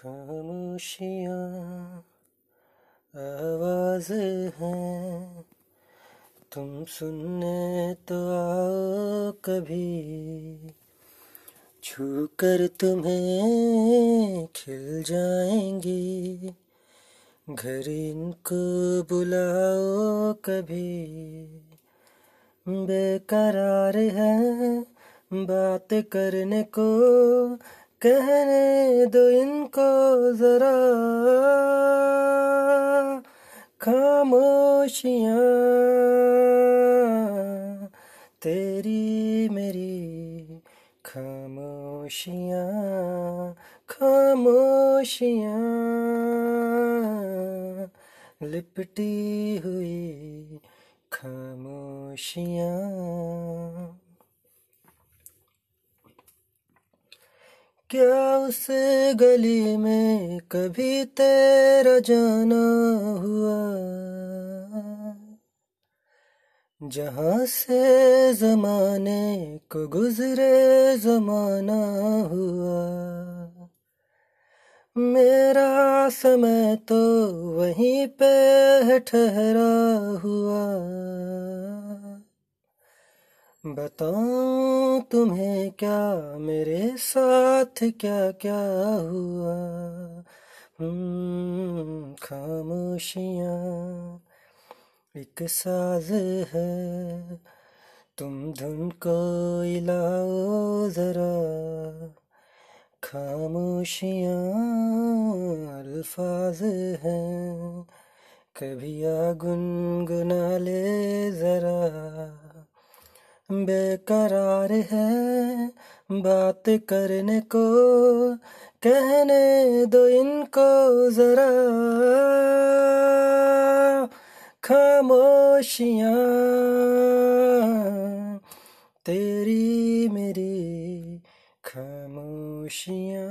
खामोशियाँ, आवाज़ हैं। तुम सुनने तो आओ कभी छू कर तुम्हें खिल जाएँगी। घर इनको बुलाओ कभी, बेकरार है बात करने को कहने दो इनको जरा। खामोशियाँ। तेरी मेरी खामोशियाँ। खामोशियाँ। लिपटी हुई खामोशियाँ। क्या उस गली में कभी तेरा जाना हुआ? जहाँ से जमाने को गुजरे जमाना हुआ। मेरा समय तो वहीं पे ठहरा हुआ। बताऊँ तुम्हें क्या मेरे साथ क्या क्या हुआ? हम्म, खामोशियाँ एक साज है। तुम धुन को इलाओ जरा। खामोशियाँ अल्फाज हैं। कभी आ गुनगुना ले जरा। बेकरार है बात करने को, कहने दो इनको जरा। खामोशियाँ, तेरी मेरी खामोशियाँ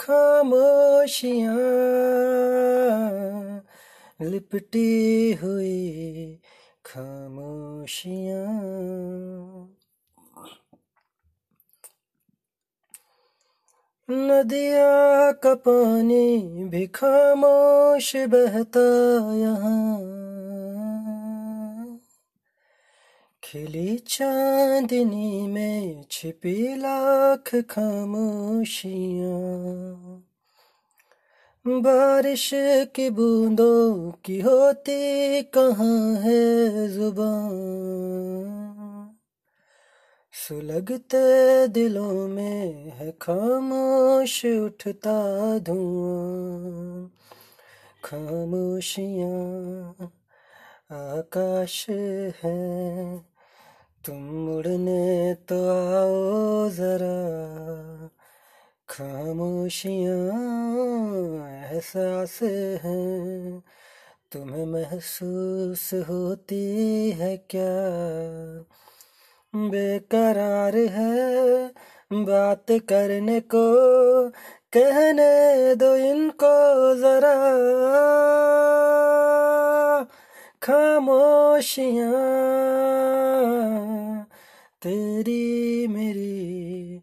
खामोशियाँ। लिपटी हुई खामोशियाँ। नदिया का पानी भी खामोश बहता यहाँ। खिली चांदनी में छिपी लाख खामोशियाँ। बारिश की बूंदों की होती कहाँ है ज़ुबान? सुलगते दिलों में है खामोश उठता धुआँ। खामोशियाँ आकाश है, तुम उड़ने तो आओ खामोशियाँ एहसास हैं। तुम्हें महसूस होती है क्या? बेकरार है बात करने को, कहने दो इनको जरा। खामोशियाँ, तेरी मेरी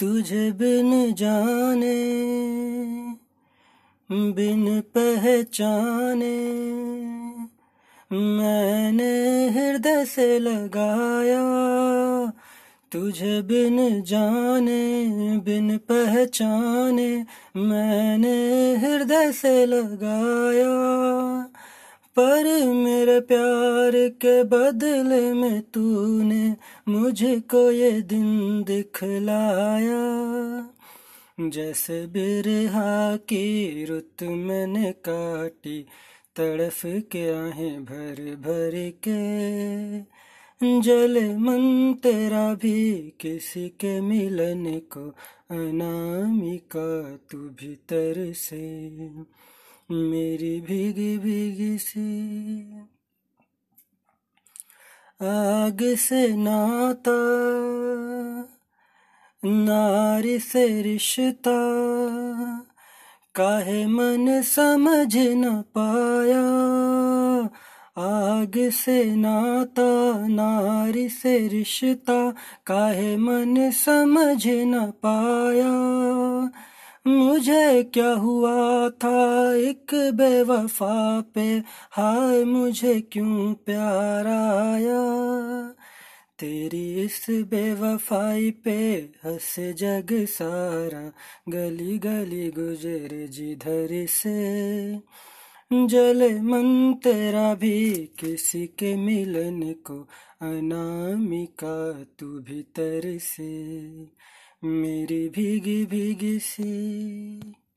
तुझे बिन जाने, बिन पहचाने, मैंने हृदय से लगाया। तुझे बिन जाने, बिन पहचाने, मैंने हृदय से लगाया। पर मेरे प्यार के बदले में तूने मुझको ये दिन दिखलाया। जैसे बिरहा की रुत मैंने काटी, तड़फ के आहें भर भर के। जल मन तेरा भी किसी के मिलन को अनामिका तू भीतर से। मेरी भीगी भीगी सी। आग से नाता, नारी से रिश्ता, काहे मन समझ न पाया। आग से नाता, नारी से रिश्ता, काहे मन समझ न पाया। मुझे क्या हुआ था एक बेवफा पे? हाय, मुझे क्यों प्यार आया? तेरी इस बेवफाई पे हंस जग सारा, गली गली गुजरे जिधर से। जले मन तेरा भी किसी के मिलन को, अनामिका तू भीतर से। मेरी भीगी भीगी सी।